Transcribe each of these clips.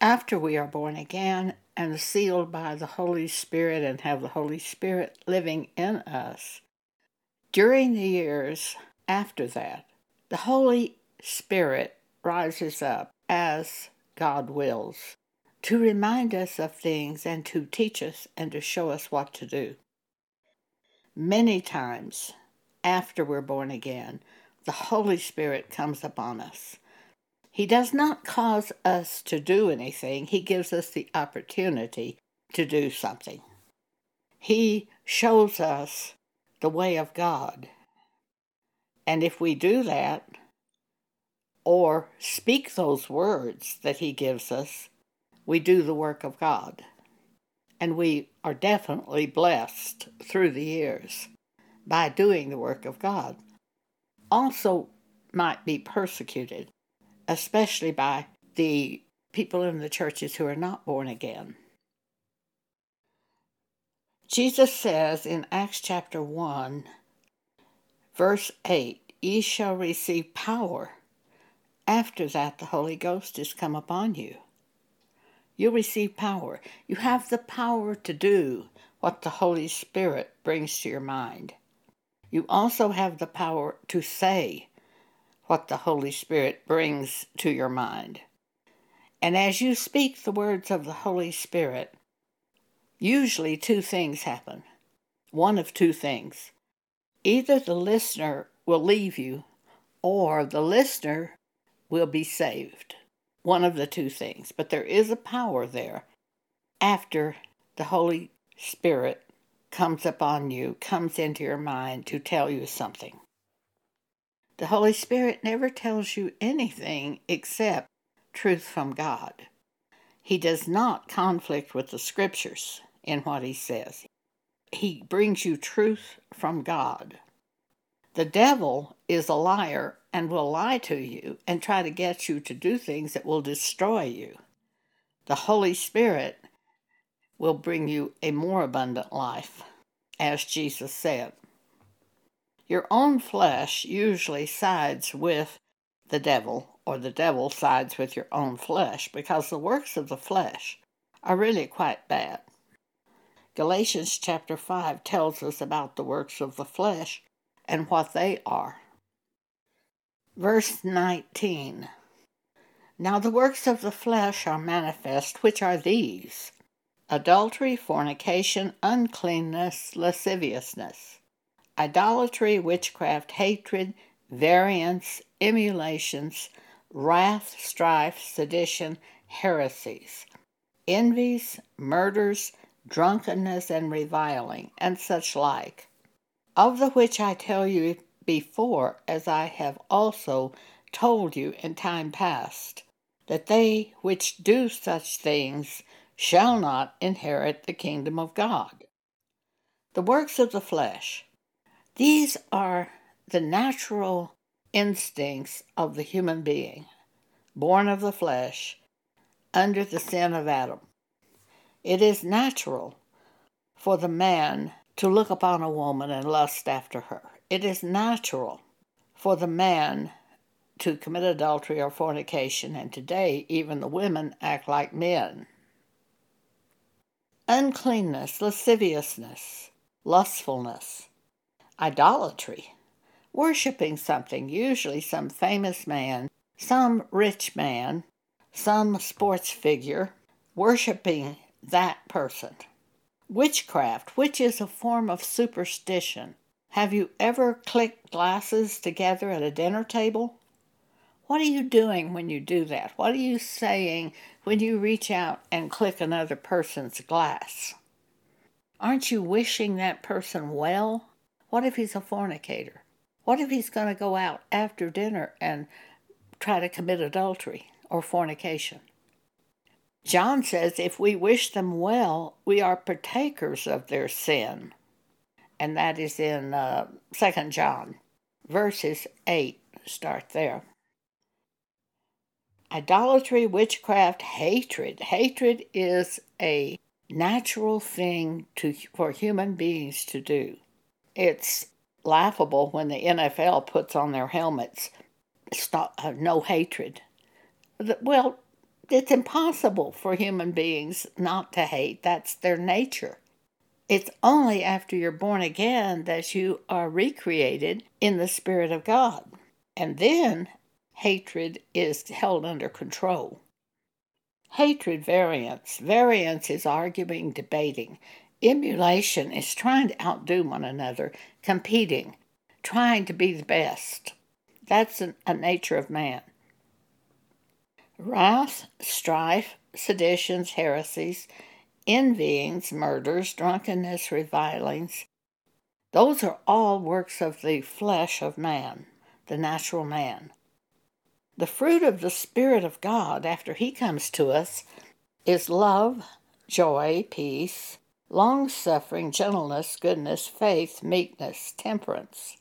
after we are born again and sealed by the Holy Spirit and have the Holy Spirit living in us, during the years after that, the Holy Spirit rises up as God wills to remind us of things and to teach us and to show us what to do. Many times after we're born again, the Holy Spirit comes upon us. He does not cause us to do anything, He gives us the opportunity to do something. He shows us the way of God. And if we do that, or speak those words that He gives us, we do the work of God. And we are definitely blessed through the years by doing the work of God. Also, might be persecuted, especially by the people in the churches who are not born again. Jesus says in Acts chapter 1, verse 8, Ye shall receive power. After that, the Holy Ghost is come upon you. You will receive power. You have the power to do what the Holy Spirit brings to your mind. You also have the power to say what the Holy Spirit brings to your mind. And as you speak the words of the Holy Spirit, usually two things happen. One of two things. Either the listener will leave you, or the listener will be saved. One of the two things. But there is a power there after the Holy Spirit comes upon you, comes into your mind to tell you something. The Holy Spirit never tells you anything except truth from God. He does not conflict with the scriptures in what he says. He brings you truth from God. The devil is a liar and will lie to you and try to get you to do things that will destroy you. The Holy Spirit will bring you a more abundant life, as Jesus said. Your own flesh usually sides with the devil, or the devil sides with your own flesh, because the works of the flesh are really quite bad. Galatians chapter 5 tells us about the works of the flesh and what they are. Verse 19 Now the works of the flesh are manifest, which are these adultery, fornication, uncleanness, lasciviousness, idolatry, witchcraft, hatred, variance, emulations, wrath, strife, sedition, heresies, envies, murders, drunkenness and reviling, and such like, of the which I tell you before, as I have also told you in time past, that they which do such things shall not inherit the kingdom of God. The works of the flesh. These are the natural instincts of the human being, born of the flesh, under the sin of Adam. It is natural for the man to look upon a woman and lust after her. It is natural for the man to commit adultery or fornication, and today even the women act like men. Uncleanness, lasciviousness, lustfulness, idolatry, worshipping something, usually some famous man, some rich man, some sports figure, worshipping that person. Witchcraft, which is a form of superstition. Have you ever clicked glasses together at a dinner table? What are you doing when you do that? What are you saying when you reach out and click another person's glass? Aren't you wishing that person well? What if he's a fornicator? What if he's going to go out after dinner and try to commit adultery or fornication? John says if we wish them well, we are partakers of their sin. And that is in uh, 2 John, verses 8. Start there. Idolatry, witchcraft, hatred. Hatred is a natural thing to, for human beings to do. It's laughable when the NFL puts on their helmets stop, uh, no hatred. Well, it's impossible for human beings not to hate. That's their nature. It's only after you're born again that you are recreated in the Spirit of God. And then hatred is held under control. Hatred variance. Variance is arguing, debating. Emulation is trying to outdo one another, competing, trying to be the best. That's a, a nature of man. Wrath, strife, seditions, heresies, envyings, murders, drunkenness, revilings, those are all works of the flesh of man, the natural man. The fruit of the Spirit of God, after He comes to us, is love, joy, peace, long suffering, gentleness, goodness, faith, meekness, temperance.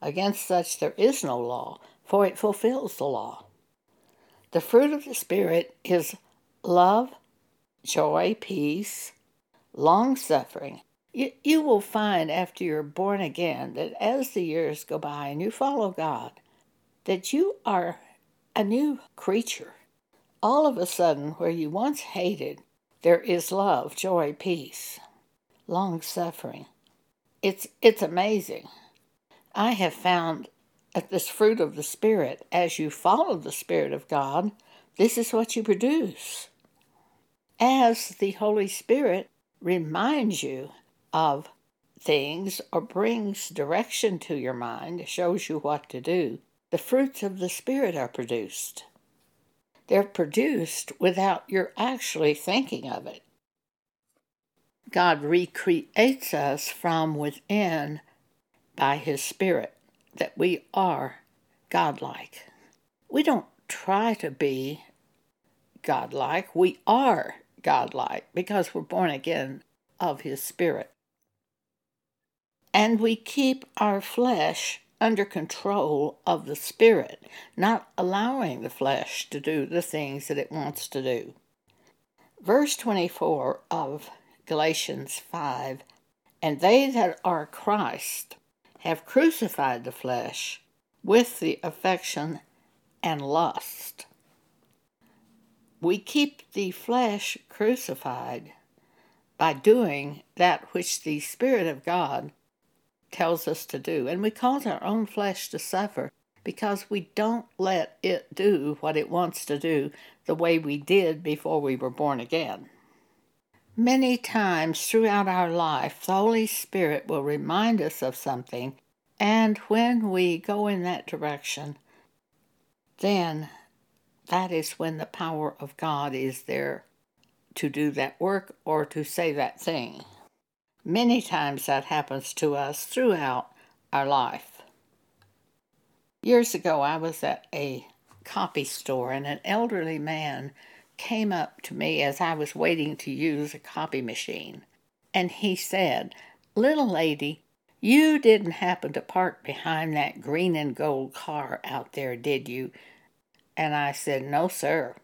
Against such there is no law, for it fulfills the law. The fruit of the Spirit is love, joy, peace, long suffering. You, you will find after you're born again that as the years go by and you follow God, that you are a new creature. All of a sudden, where you once hated, there is love, joy, peace, long suffering. It's, it's amazing. I have found at this fruit of the Spirit, as you follow the Spirit of God, this is what you produce. As the Holy Spirit reminds you of things or brings direction to your mind, shows you what to do, the fruits of the Spirit are produced. They're produced without your actually thinking of it. God recreates us from within by His Spirit that we are godlike. We don't try to be godlike, we are godlike because we're born again of His Spirit. And we keep our flesh under control of the Spirit, not allowing the flesh to do the things that it wants to do. Verse 24 of Galatians 5 And they that are Christ have crucified the flesh with the affection and lust. We keep the flesh crucified by doing that which the Spirit of God tells us to do. And we cause our own flesh to suffer because we don't let it do what it wants to do the way we did before we were born again. Many times throughout our life, the Holy Spirit will remind us of something, and when we go in that direction, then that is when the power of God is there to do that work or to say that thing. Many times that happens to us throughout our life. Years ago, I was at a copy store, and an elderly man came up to me as I was waiting to use a copy machine, and he said, Little lady, you didn't happen to park behind that green and gold car out there, did you? And I said, No, sir.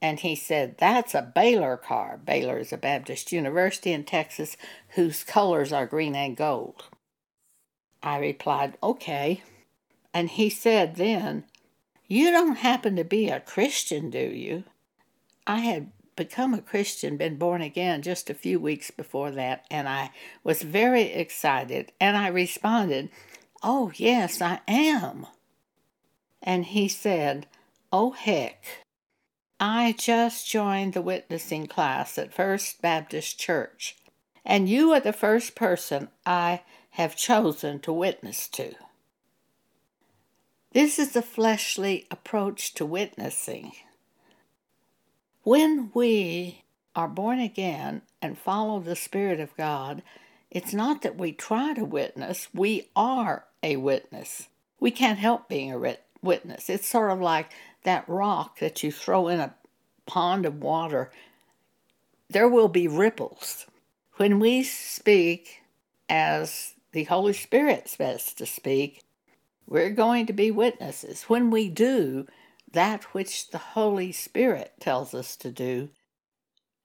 And he said, That's a Baylor car. Baylor is a Baptist university in Texas whose colors are green and gold. I replied, Okay. And he said then, You don't happen to be a Christian, do you? I had become a Christian, been born again just a few weeks before that, and I was very excited. And I responded, Oh, yes, I am. And he said, Oh, heck. I just joined the witnessing class at First Baptist Church, and you are the first person I have chosen to witness to. This is a fleshly approach to witnessing. When we are born again and follow the Spirit of God, it's not that we try to witness, we are a witness. We can't help being a witness. It's sort of like that rock that you throw in a pond of water. There will be ripples. When we speak as the Holy Spirit says to speak, we're going to be witnesses. When we do, that which the Holy Spirit tells us to do,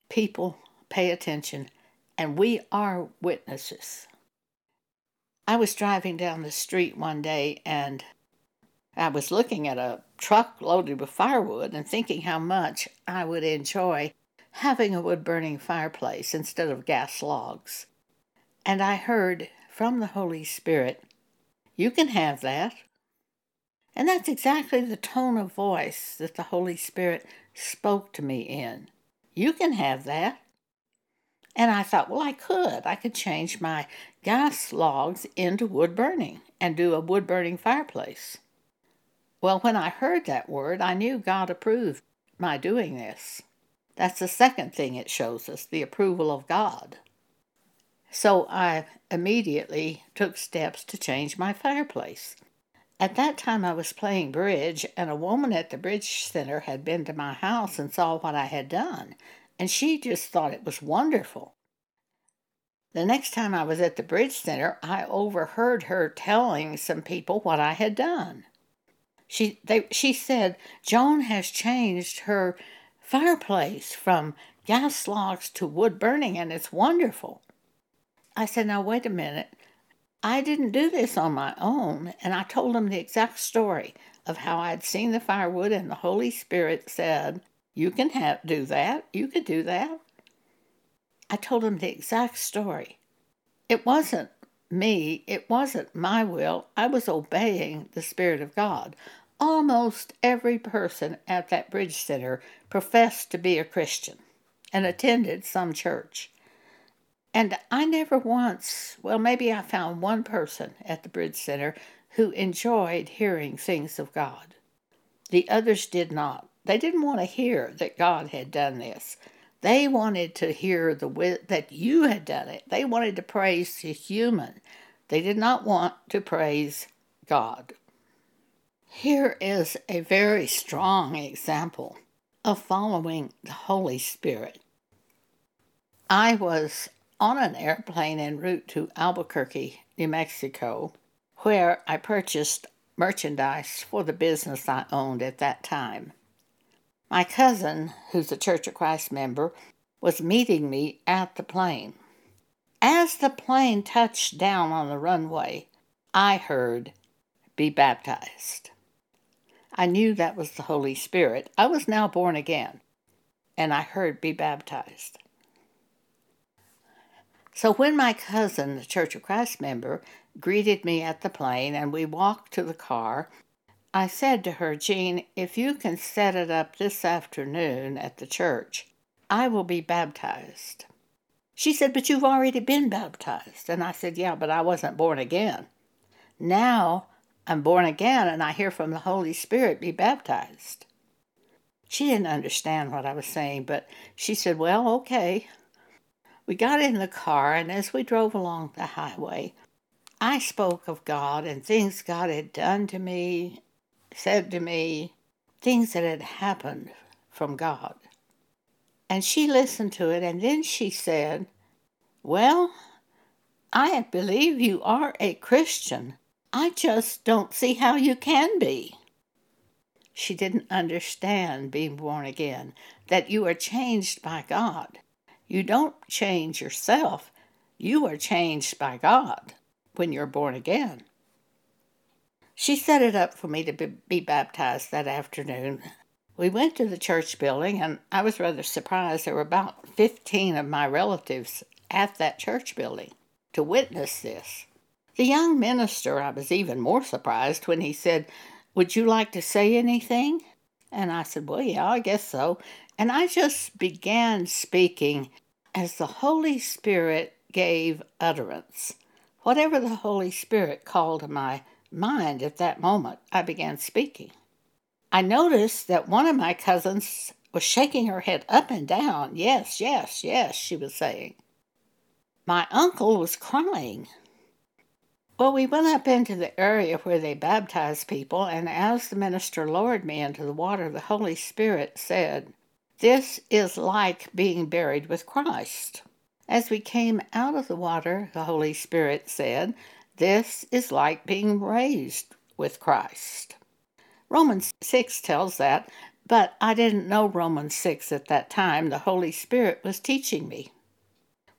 people pay attention, and we are witnesses. I was driving down the street one day and I was looking at a truck loaded with firewood and thinking how much I would enjoy having a wood burning fireplace instead of gas logs. And I heard from the Holy Spirit, You can have that. And that's exactly the tone of voice that the Holy Spirit spoke to me in. You can have that. And I thought, well, I could. I could change my gas logs into wood burning and do a wood burning fireplace. Well, when I heard that word, I knew God approved my doing this. That's the second thing it shows us the approval of God. So I immediately took steps to change my fireplace. At that time, I was playing bridge, and a woman at the bridge center had been to my house and saw what I had done, and she just thought it was wonderful. The next time I was at the bridge center, I overheard her telling some people what I had done. She, they, she said, Joan has changed her fireplace from gas logs to wood burning, and it's wonderful. I said, Now, wait a minute. I didn't do this on my own, and I told him the exact story of how I'd seen the firewood, and the Holy Spirit said, You can have, do that. You could do that. I told him the exact story. It wasn't me, it wasn't my will. I was obeying the Spirit of God. Almost every person at that bridge center professed to be a Christian and attended some church. And I never once, well, maybe I found one person at the Bridge Center who enjoyed hearing things of God. The others did not. They didn't want to hear that God had done this. They wanted to hear the that you had done it. They wanted to praise the human. They did not want to praise God. Here is a very strong example of following the Holy Spirit. I was on an airplane en route to Albuquerque, New Mexico, where I purchased merchandise for the business I owned at that time. My cousin, who's a Church of Christ member, was meeting me at the plane. As the plane touched down on the runway, I heard, Be baptized. I knew that was the Holy Spirit. I was now born again, and I heard, Be baptized. So when my cousin, the Church of Christ member, greeted me at the plane and we walked to the car, I said to her, Jean, if you can set it up this afternoon at the church, I will be baptized. She said, But you've already been baptized. And I said, Yeah, but I wasn't born again. Now I'm born again and I hear from the Holy Spirit be baptized. She didn't understand what I was saying, but she said, Well, okay. We got in the car, and as we drove along the highway, I spoke of God and things God had done to me, said to me, things that had happened from God. And she listened to it, and then she said, Well, I believe you are a Christian. I just don't see how you can be. She didn't understand being born again, that you are changed by God. You don't change yourself, you are changed by God when you're born again. She set it up for me to be, baptized that afternoon. We went to the church building, and I was rather surprised there were about 15 of my relatives at that church building to witness this. The young minister, I was even more surprised when he said, Would you like to say anything? And I said, Well, yeah, I guess so. And I just began speaking as the Holy Spirit gave utterance. Whatever the Holy Spirit called to my mind at that moment, I began speaking. I noticed that one of my cousins was shaking her head up and down. Yes, yes, yes, she was saying. My uncle was crying. Well, we went up into the area where they baptized people, and as the minister lowered me into the water, the Holy Spirit said, This is like being buried with Christ. As we came out of the water, the Holy Spirit said, This is like being raised with Christ. Romans 6 tells that, but I didn't know Romans 6 at that time. The Holy Spirit was teaching me.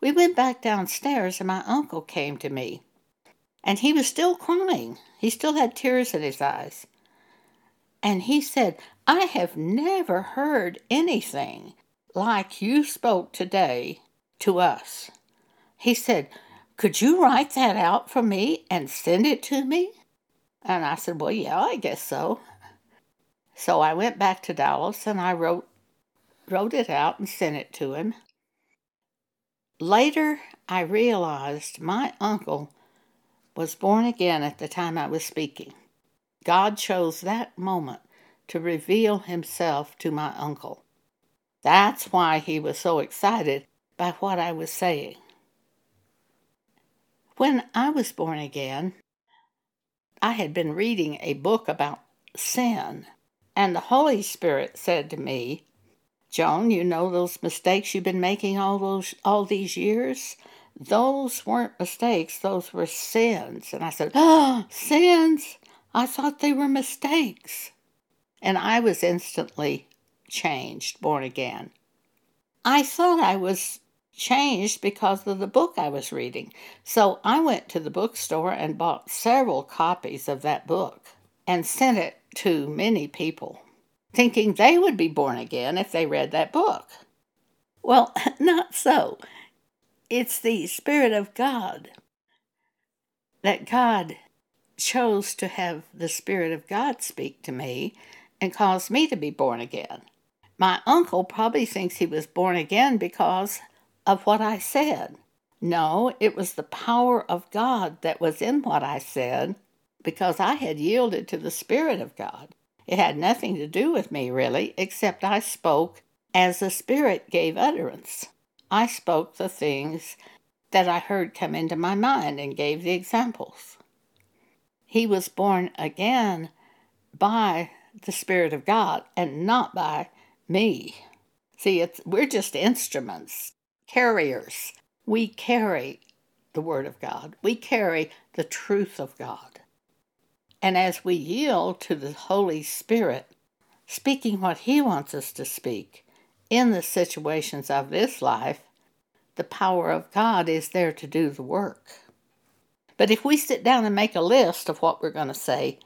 We went back downstairs, and my uncle came to me. And he was still crying. He still had tears in his eyes. And he said, I have never heard anything like you spoke today to us. He said, Could you write that out for me and send it to me? And I said, Well, yeah, I guess so. So I went back to Dallas and I wrote wrote it out and sent it to him. Later, I realized my uncle was born again at the time I was speaking. God chose that moment to reveal himself to my uncle. That's why he was so excited by what I was saying. When I was born again, I had been reading a book about sin, and the Holy Spirit said to me, Joan, you know those mistakes you've been making all those all these years? Those weren't mistakes, those were sins. And I said, Oh, sins? I thought they were mistakes. And I was instantly changed, born again. I thought I was changed because of the book I was reading. So I went to the bookstore and bought several copies of that book and sent it to many people, thinking they would be born again if they read that book. Well, not so. It's the Spirit of God that God chose to have the Spirit of God speak to me and cause me to be born again. My uncle probably thinks he was born again because of what I said. No, it was the power of God that was in what I said because I had yielded to the Spirit of God. It had nothing to do with me, really, except I spoke as the Spirit gave utterance. I spoke the things that I heard come into my mind and gave the examples. He was born again by the Spirit of God and not by me. See, it's, we're just instruments, carriers. We carry the Word of God, we carry the truth of God. And as we yield to the Holy Spirit, speaking what He wants us to speak in the situations of this life, the power of God is there to do the work. But if we sit down and make a list of what we're going to say,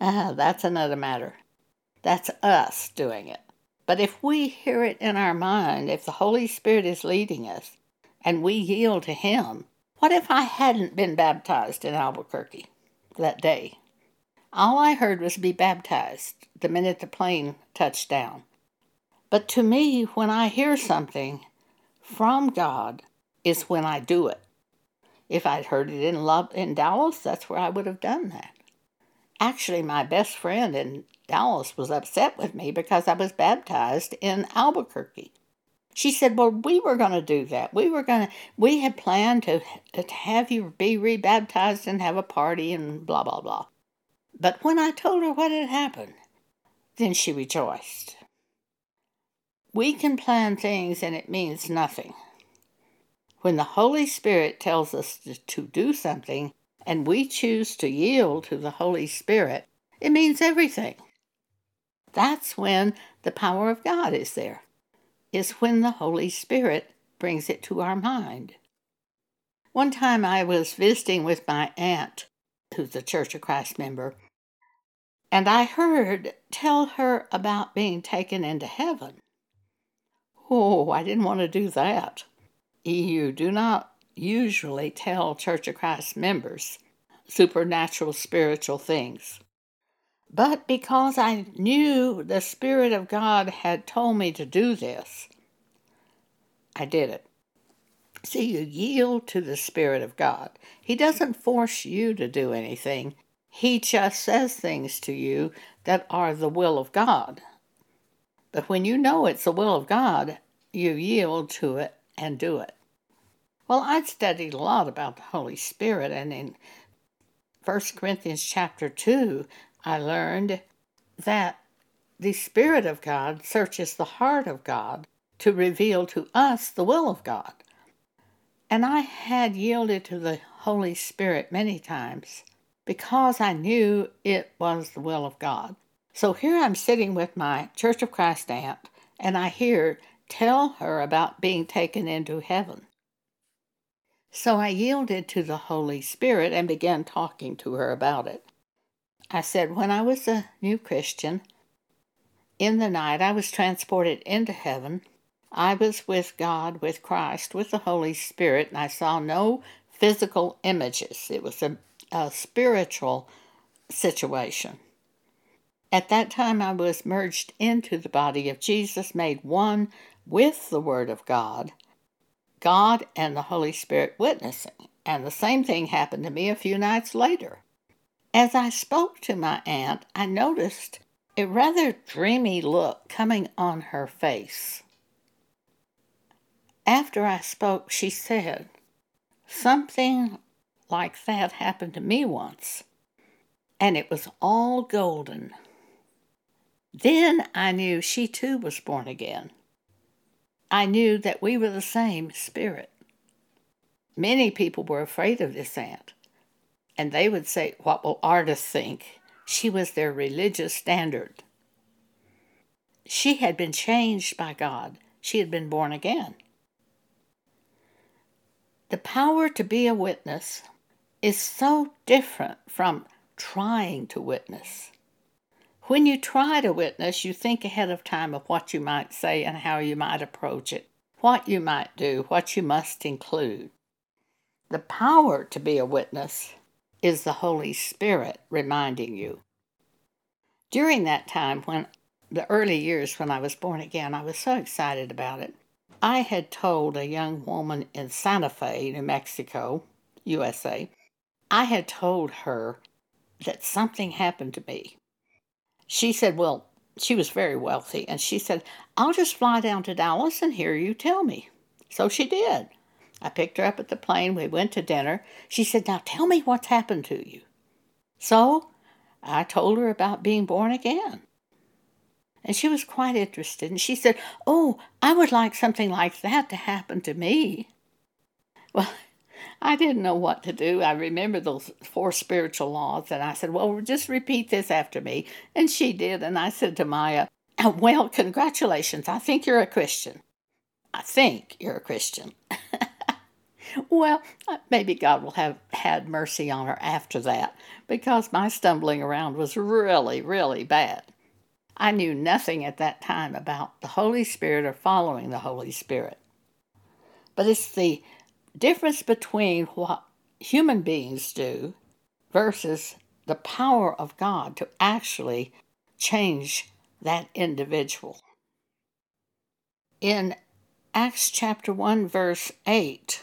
ah, that's another matter. That's us doing it. But if we hear it in our mind, if the Holy Spirit is leading us, and we yield to Him, what if I hadn't been baptized in Albuquerque that day? All I heard was be baptized the minute the plane touched down. But to me, when I hear something from God, is when I do it. If I'd heard it in love in Dallas, that's where I would have done that. Actually, my best friend in Dallas was upset with me because I was baptized in Albuquerque. She said, "Well, we were going to do that. We were going to. We had planned to, to have you be rebaptized and have a party and blah blah blah." But when I told her what had happened, then she rejoiced. We can plan things and it means nothing. When the Holy Spirit tells us to do something and we choose to yield to the Holy Spirit, it means everything. That's when the power of God is there, is when the Holy Spirit brings it to our mind. One time I was visiting with my aunt, who's a Church of Christ member, and I heard tell her about being taken into heaven. Oh, I didn't want to do that. You do not usually tell Church of Christ members supernatural spiritual things. But because I knew the Spirit of God had told me to do this, I did it. See, you yield to the Spirit of God. He doesn't force you to do anything, He just says things to you that are the will of God. But when you know it's the will of God, you yield to it and do it. Well, I'd studied a lot about the Holy Spirit, and in 1 Corinthians chapter 2, I learned that the Spirit of God searches the heart of God to reveal to us the will of God. And I had yielded to the Holy Spirit many times because I knew it was the will of God. So here I'm sitting with my Church of Christ aunt, and I hear tell her about being taken into heaven. So I yielded to the Holy Spirit and began talking to her about it. I said, When I was a new Christian, in the night, I was transported into heaven. I was with God, with Christ, with the Holy Spirit, and I saw no physical images. It was a, a spiritual situation. At that time, I was merged into the body of Jesus, made one with the Word of God, God and the Holy Spirit witnessing. And the same thing happened to me a few nights later. As I spoke to my aunt, I noticed a rather dreamy look coming on her face. After I spoke, she said, Something like that happened to me once, and it was all golden. Then I knew she too was born again. I knew that we were the same spirit. Many people were afraid of this aunt, and they would say, What will artists think? She was their religious standard. She had been changed by God, she had been born again. The power to be a witness is so different from trying to witness. When you try to witness, you think ahead of time of what you might say and how you might approach it, what you might do, what you must include. The power to be a witness is the Holy Spirit reminding you. During that time, when the early years when I was born again, I was so excited about it. I had told a young woman in Santa Fe, New Mexico, USA, I had told her that something happened to me she said, Well, she was very wealthy, and she said, I'll just fly down to Dallas and hear you tell me. So she did. I picked her up at the plane. We went to dinner. She said, Now tell me what's happened to you. So I told her about being born again. And she was quite interested. And she said, Oh, I would like something like that to happen to me. Well, I didn't know what to do. I remember those four spiritual laws, and I said, Well, just repeat this after me. And she did. And I said to Maya, Well, congratulations. I think you're a Christian. I think you're a Christian. well, uh, maybe God will have had mercy on her after that because my stumbling around was really, really bad. I knew nothing at that time about the Holy Spirit or following the Holy Spirit. But it's the difference between what human beings do versus the power of God to actually change that individual. In Acts chapter 1, verse 8,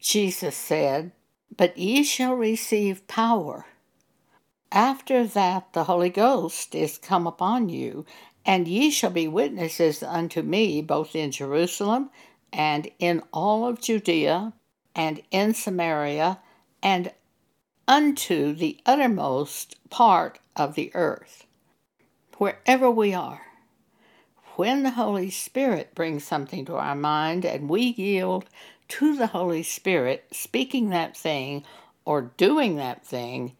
Jesus said, But ye shall receive power. After that, the Holy Ghost is come upon you, and ye shall be witnesses unto me both in Jerusalem and in all of Judea and in Samaria, and unto the uttermost part of the earth. Wherever we are, when the Holy Spirit brings something to our mind and we yield to the Holy Spirit, speaking that thing or doing that thing,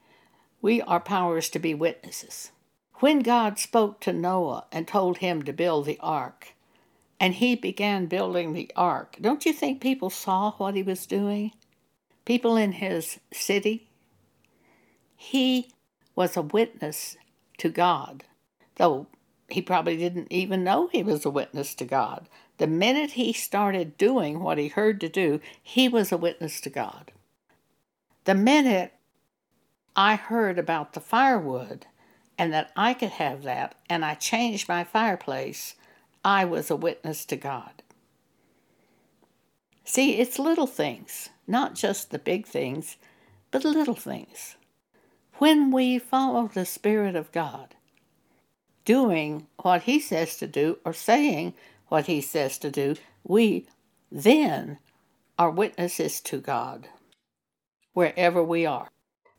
we are powers to be witnesses. When God spoke to Noah and told him to build the ark, and he began building the ark. Don't you think people saw what he was doing? People in his city? He was a witness to God, though he probably didn't even know he was a witness to God. The minute he started doing what he heard to do, he was a witness to God. The minute I heard about the firewood and that I could have that, and I changed my fireplace, I was a witness to God. See, it's little things, not just the big things, but little things. When we follow the Spirit of God, doing what He says to do or saying what He says to do, we then are witnesses to God wherever we are.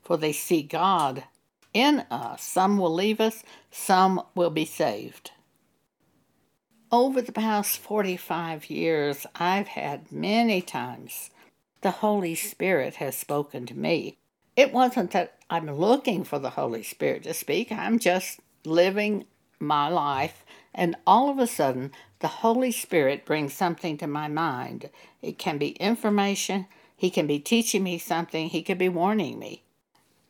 For they see God in us. Some will leave us, some will be saved. Over the past 45 years, I've had many times the Holy Spirit has spoken to me. It wasn't that I'm looking for the Holy Spirit to speak, I'm just living my life, and all of a sudden, the Holy Spirit brings something to my mind. It can be information, He can be teaching me something, He could be warning me.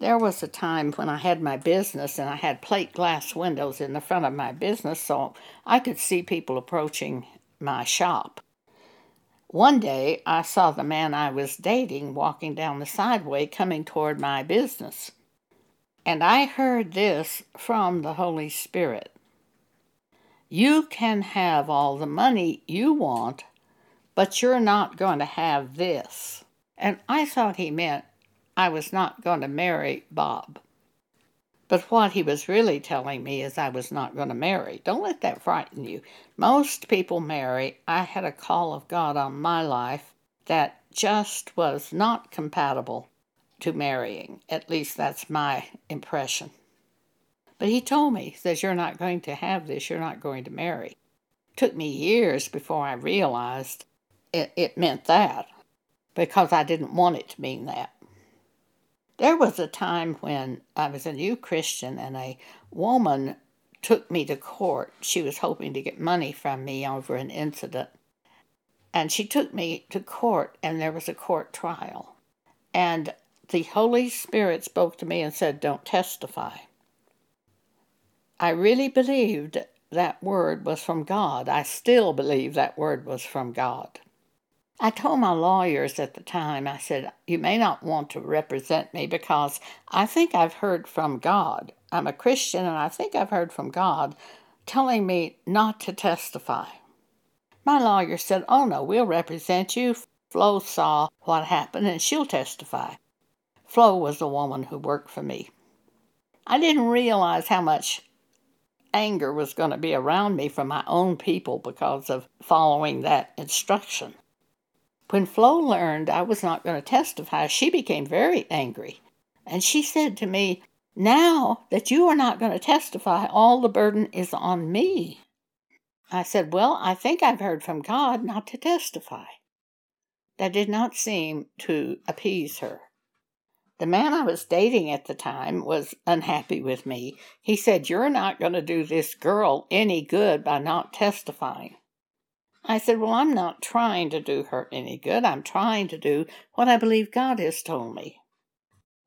There was a time when I had my business and I had plate glass windows in the front of my business so I could see people approaching my shop. One day I saw the man I was dating walking down the sideway coming toward my business. And I heard this from the Holy Spirit. You can have all the money you want, but you're not going to have this. And I thought he meant I was not going to marry Bob. But what he was really telling me is I was not going to marry. Don't let that frighten you. Most people marry. I had a call of God on my life that just was not compatible to marrying. At least that's my impression. But he told me, says, You're not going to have this, you're not going to marry. Took me years before I realized it, it meant that because I didn't want it to mean that. There was a time when I was a new Christian and a woman took me to court. She was hoping to get money from me over an incident. And she took me to court, and there was a court trial. And the Holy Spirit spoke to me and said, Don't testify. I really believed that word was from God. I still believe that word was from God. I told my lawyers at the time, I said, You may not want to represent me because I think I've heard from God. I'm a Christian and I think I've heard from God telling me not to testify. My lawyer said, Oh no, we'll represent you. Flo saw what happened and she'll testify. Flo was the woman who worked for me. I didn't realize how much anger was going to be around me from my own people because of following that instruction. When Flo learned I was not going to testify, she became very angry. And she said to me, Now that you are not going to testify, all the burden is on me. I said, Well, I think I've heard from God not to testify. That did not seem to appease her. The man I was dating at the time was unhappy with me. He said, You're not going to do this girl any good by not testifying. I said, Well, I'm not trying to do her any good. I'm trying to do what I believe God has told me.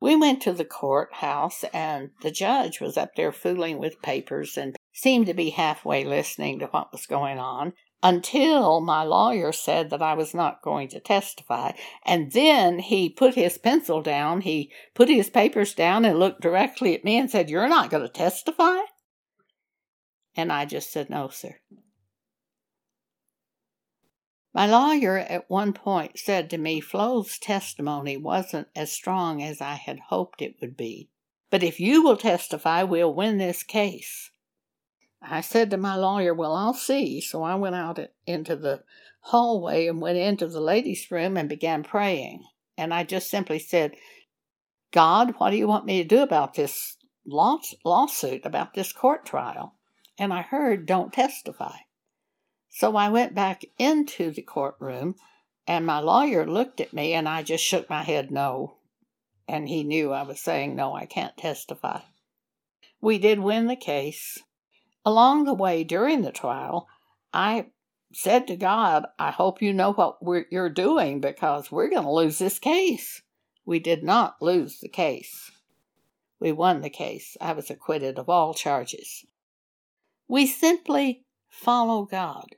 We went to the courthouse, and the judge was up there fooling with papers and seemed to be halfway listening to what was going on until my lawyer said that I was not going to testify. And then he put his pencil down, he put his papers down, and looked directly at me and said, You're not going to testify? And I just said, No, sir. My lawyer at one point said to me Flo's testimony wasn't as strong as I had hoped it would be. But if you will testify, we'll win this case. I said to my lawyer, Well, I'll see. So I went out into the hallway and went into the ladies' room and began praying. And I just simply said, God, what do you want me to do about this lawsuit, about this court trial? And I heard, Don't testify. So I went back into the courtroom, and my lawyer looked at me, and I just shook my head no. And he knew I was saying, No, I can't testify. We did win the case. Along the way during the trial, I said to God, I hope you know what you're doing because we're going to lose this case. We did not lose the case. We won the case. I was acquitted of all charges. We simply follow God.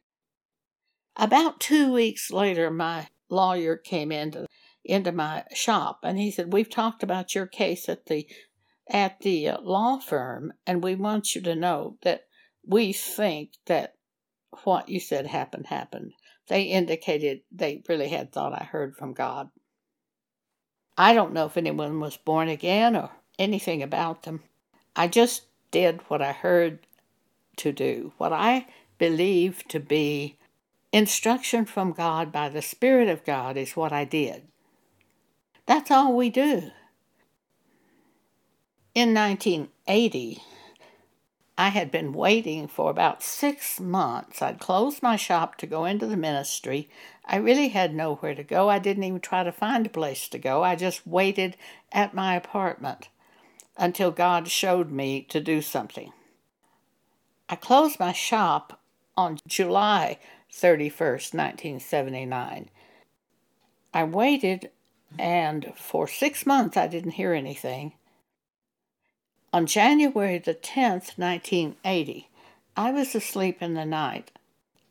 About two weeks later, my lawyer came into into my shop and he said, "We've talked about your case at the at the law firm, and we want you to know that we think that what you said happened happened." They indicated they really had thought I heard from God. I don't know if anyone was born again or anything about them. I just did what I heard to do, what I believe to be Instruction from God by the Spirit of God is what I did. That's all we do. In 1980, I had been waiting for about six months. I'd closed my shop to go into the ministry. I really had nowhere to go. I didn't even try to find a place to go. I just waited at my apartment until God showed me to do something. I closed my shop on July 31st, 1979. I waited, and for six months I didn't hear anything. On January the 10th, 1980, I was asleep in the night.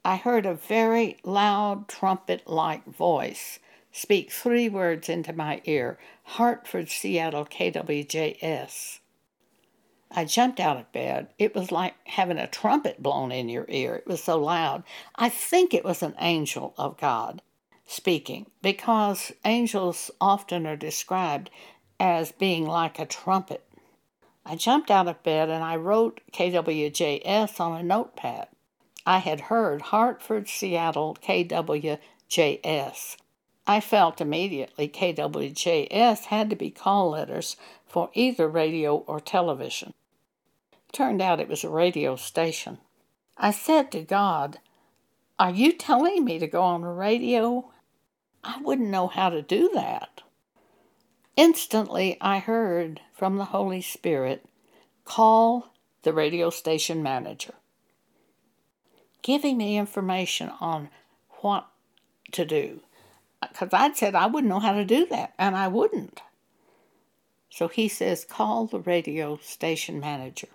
I heard a very loud trumpet like voice speak three words into my ear Hartford, Seattle, KWJS. I jumped out of bed. It was like having a trumpet blown in your ear. It was so loud. I think it was an angel of God speaking because angels often are described as being like a trumpet. I jumped out of bed and I wrote KWJS on a notepad. I had heard Hartford, Seattle, KWJS. I felt immediately KWJS had to be call letters for either radio or television. Turned out it was a radio station. I said to God, Are you telling me to go on the radio? I wouldn't know how to do that. Instantly, I heard from the Holy Spirit call the radio station manager, giving me information on what to do. Because I'd said I wouldn't know how to do that, and I wouldn't. So he says, call the radio station manager,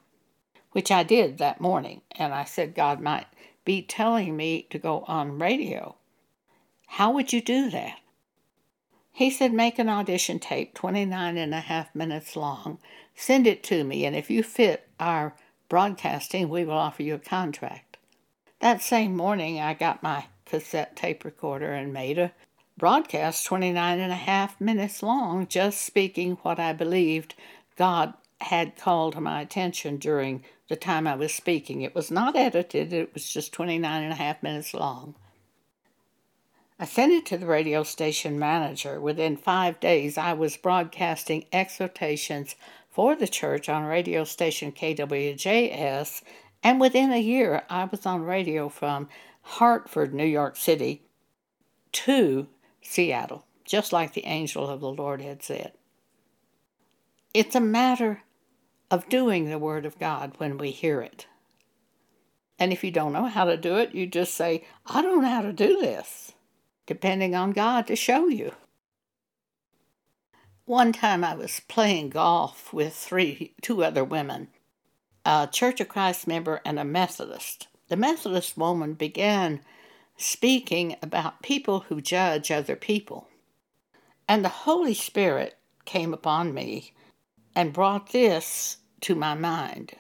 which I did that morning. And I said, God might be telling me to go on radio. How would you do that? He said, make an audition tape 29 and a half minutes long, send it to me, and if you fit our broadcasting, we will offer you a contract. That same morning, I got my cassette tape recorder and made a broadcast 29 and a half minutes long, just speaking what I believed God had called my attention during the time I was speaking. It was not edited, it was just 29 and a half minutes long. I sent it to the radio station manager. Within five days, I was broadcasting exhortations for the church on radio station KWJS, and within a year, I was on radio from Hartford, New York City, to Seattle, just like the angel of the Lord had said. It's a matter of doing the Word of God when we hear it. And if you don't know how to do it, you just say, I don't know how to do this depending on God to show you. One time I was playing golf with three two other women, a Church of Christ member and a Methodist. The Methodist woman began speaking about people who judge other people. And the Holy Spirit came upon me and brought this to my mind.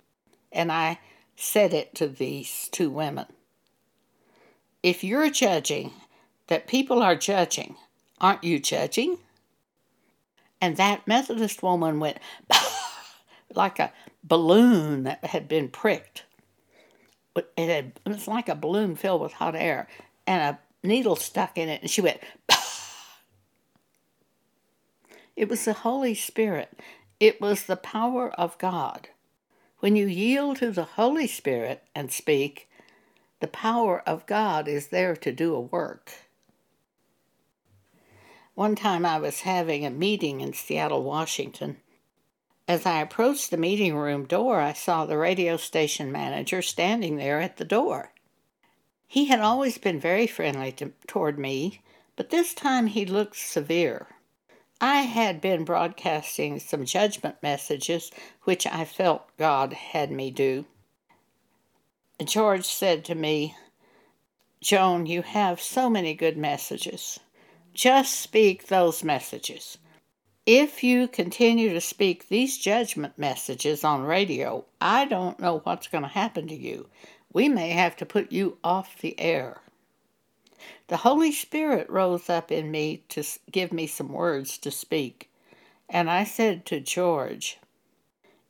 And I said it to these two women. If you're judging that people are judging. Aren't you judging? And that Methodist woman went like a balloon that had been pricked. It, had, it was like a balloon filled with hot air and a needle stuck in it, and she went. it was the Holy Spirit, it was the power of God. When you yield to the Holy Spirit and speak, the power of God is there to do a work. One time I was having a meeting in Seattle, Washington. As I approached the meeting room door, I saw the radio station manager standing there at the door. He had always been very friendly to, toward me, but this time he looked severe. I had been broadcasting some judgment messages, which I felt God had me do. George said to me, Joan, you have so many good messages. Just speak those messages. If you continue to speak these judgment messages on radio, I don't know what's going to happen to you. We may have to put you off the air. The Holy Spirit rose up in me to give me some words to speak. And I said to George,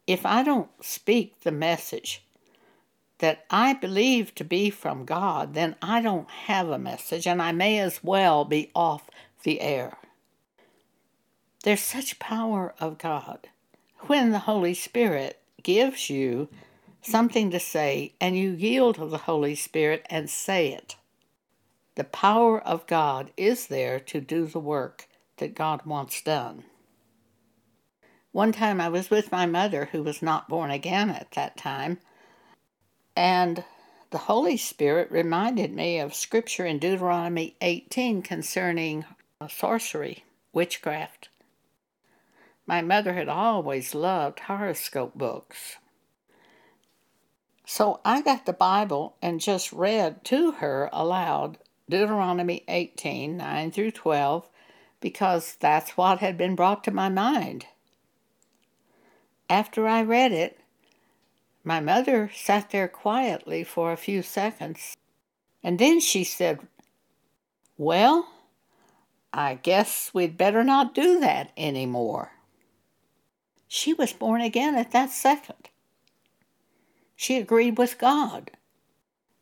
if I don't speak the message that I believe to be from God, then I don't have a message and I may as well be off the air. There's such power of God. When the Holy Spirit gives you something to say and you yield to the Holy Spirit and say it, the power of God is there to do the work that God wants done. One time I was with my mother, who was not born again at that time, and the Holy Spirit reminded me of scripture in Deuteronomy 18 concerning sorcery, witchcraft. My mother had always loved horoscope books. So I got the Bible and just read to her aloud Deuteronomy 18 9 through 12 because that's what had been brought to my mind. After I read it, my mother sat there quietly for a few seconds, and then she said, Well, I guess we'd better not do that any more. She was born again at that second. She agreed with God.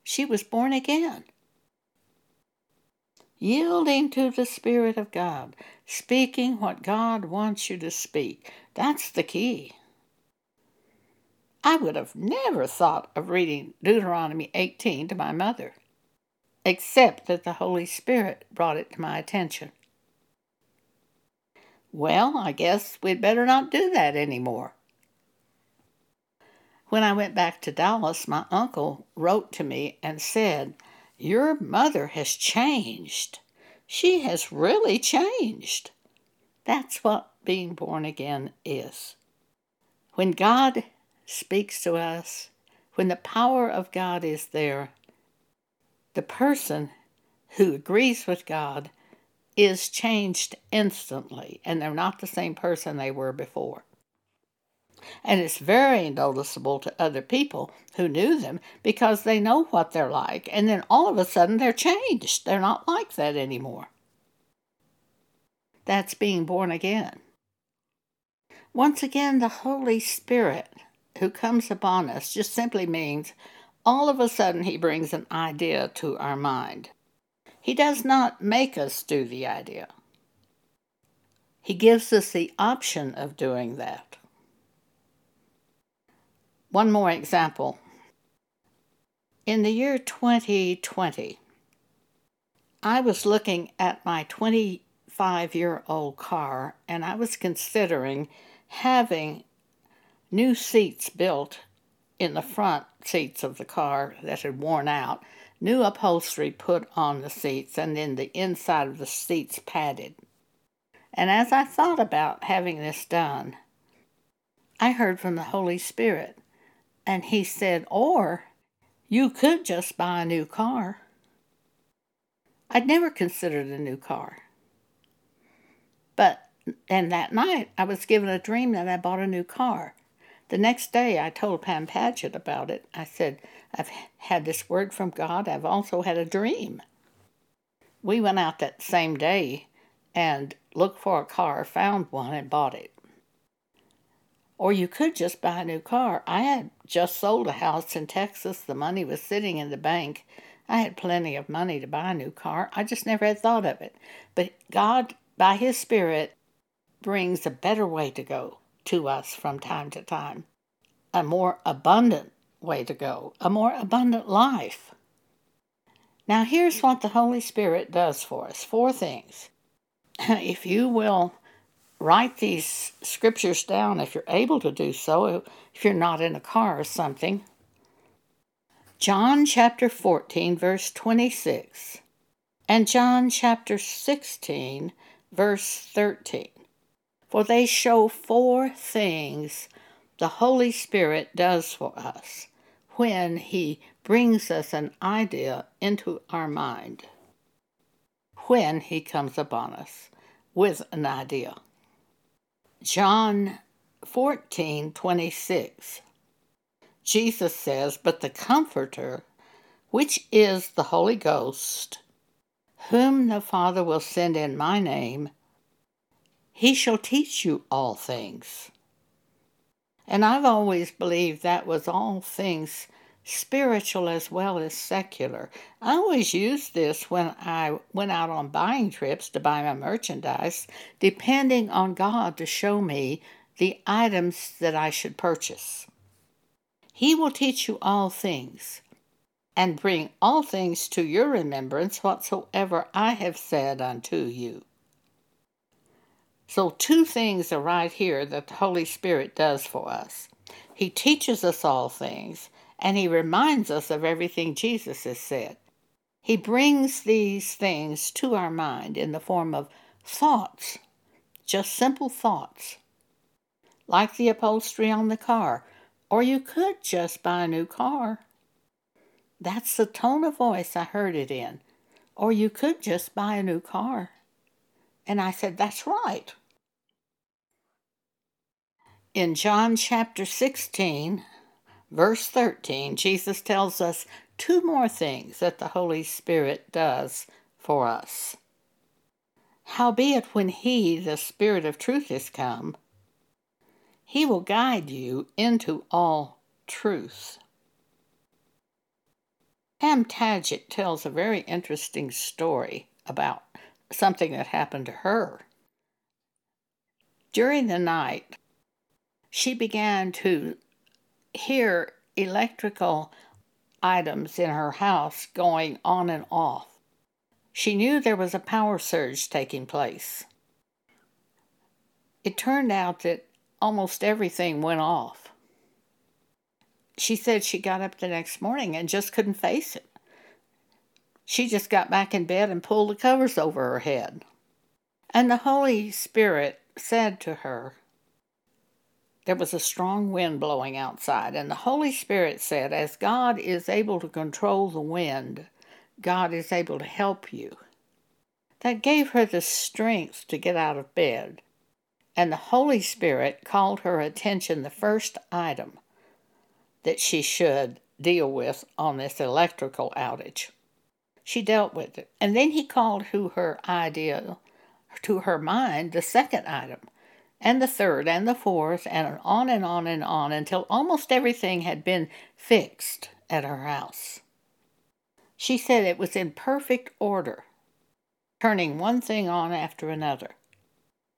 She was born again. Yielding to the Spirit of God, speaking what God wants you to speak. That's the key. I would have never thought of reading Deuteronomy 18 to my mother, except that the Holy Spirit brought it to my attention. Well, I guess we'd better not do that anymore. When I went back to Dallas, my uncle wrote to me and said, Your mother has changed. She has really changed. That's what being born again is. When God speaks to us, when the power of God is there, the person who agrees with God is changed instantly, and they're not the same person they were before. And it's very noticeable to other people who knew them because they know what they're like, and then all of a sudden they're changed. They're not like that anymore. That's being born again. Once again, the Holy Spirit who comes upon us just simply means all of a sudden he brings an idea to our mind. He does not make us do the idea, He gives us the option of doing that. One more example. In the year 2020, I was looking at my 25 year old car and I was considering having new seats built in the front seats of the car that had worn out new upholstery put on the seats, and then the inside of the seats padded. And as I thought about having this done, I heard from the Holy Spirit, and He said, Or you could just buy a new car. I'd never considered a new car. But, and that night I was given a dream that I bought a new car. The next day, I told Pam Paget about it. I said, I've had this word from God. I've also had a dream. We went out that same day and looked for a car, found one, and bought it. Or you could just buy a new car. I had just sold a house in Texas. The money was sitting in the bank. I had plenty of money to buy a new car. I just never had thought of it. But God, by His Spirit, brings a better way to go to us from time to time, a more abundant way to go, a more abundant life. Now, here's what the Holy Spirit does for us four things. If you will write these scriptures down, if you're able to do so, if you're not in a car or something, John chapter 14, verse 26, and John chapter 16, verse 13 for they show four things the Holy Spirit does for us when He brings us an idea into our mind, when He comes upon us with an idea. John 14 26. Jesus says, But the Comforter, which is the Holy Ghost, whom the Father will send in my name, he shall teach you all things. And I've always believed that was all things spiritual as well as secular. I always used this when I went out on buying trips to buy my merchandise, depending on God to show me the items that I should purchase. He will teach you all things, and bring all things to your remembrance whatsoever I have said unto you. So, two things are right here that the Holy Spirit does for us. He teaches us all things, and He reminds us of everything Jesus has said. He brings these things to our mind in the form of thoughts, just simple thoughts. like the upholstery on the car, or you could just buy a new car. That's the tone of voice I heard it in. Or you could just buy a new car. And I said, That's right. In John chapter 16, verse 13, Jesus tells us two more things that the Holy Spirit does for us. Howbeit, when He, the Spirit of truth, is come, He will guide you into all truth. Pam Tadgett tells a very interesting story about something that happened to her. During the night, she began to hear electrical items in her house going on and off. She knew there was a power surge taking place. It turned out that almost everything went off. She said she got up the next morning and just couldn't face it. She just got back in bed and pulled the covers over her head. And the Holy Spirit said to her, there was a strong wind blowing outside, and the Holy Spirit said, As God is able to control the wind, God is able to help you. That gave her the strength to get out of bed, and the Holy Spirit called her attention the first item that she should deal with on this electrical outage. She dealt with it, and then he called to her idea, to her mind, the second item and the third and the fourth, and on and on and on until almost everything had been fixed at her house. She said it was in perfect order, turning one thing on after another.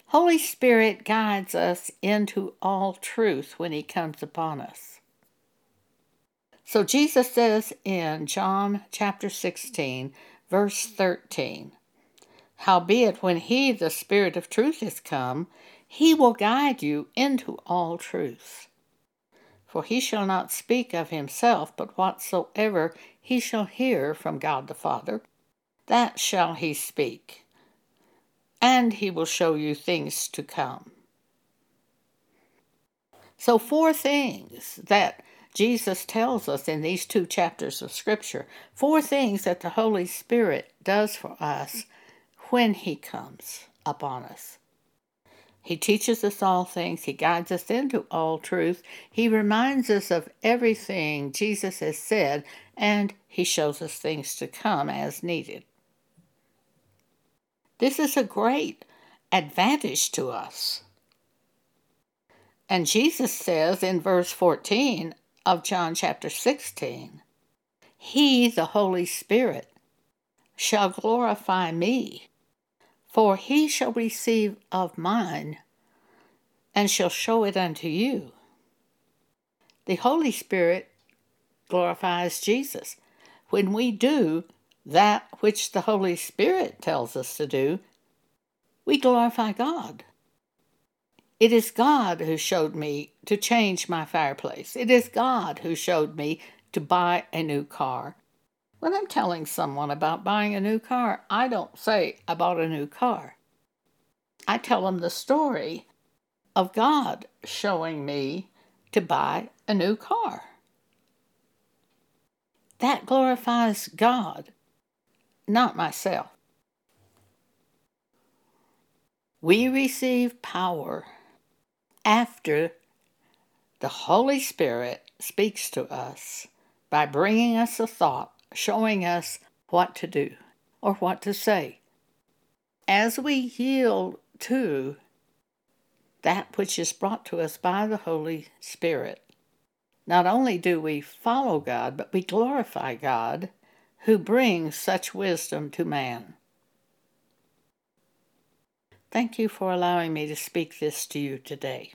Holy Spirit guides us into all truth when He comes upon us. So Jesus says in John chapter 16, verse 13, Howbeit, when He, the Spirit of truth, is come, he will guide you into all truth. For he shall not speak of himself, but whatsoever he shall hear from God the Father, that shall he speak. And he will show you things to come. So, four things that Jesus tells us in these two chapters of Scripture, four things that the Holy Spirit does for us when he comes upon us. He teaches us all things. He guides us into all truth. He reminds us of everything Jesus has said, and He shows us things to come as needed. This is a great advantage to us. And Jesus says in verse 14 of John chapter 16, He, the Holy Spirit, shall glorify me for he shall receive of mine and shall show it unto you. The Holy Spirit glorifies Jesus. When we do that which the Holy Spirit tells us to do, we glorify God. It is God who showed me to change my fireplace. It is God who showed me to buy a new car. When I'm telling someone about buying a new car, I don't say I bought a new car. I tell them the story of God showing me to buy a new car. That glorifies God, not myself. We receive power after the Holy Spirit speaks to us by bringing us a thought showing us what to do or what to say. As we yield to that which is brought to us by the Holy Spirit, not only do we follow God, but we glorify God who brings such wisdom to man. Thank you for allowing me to speak this to you today.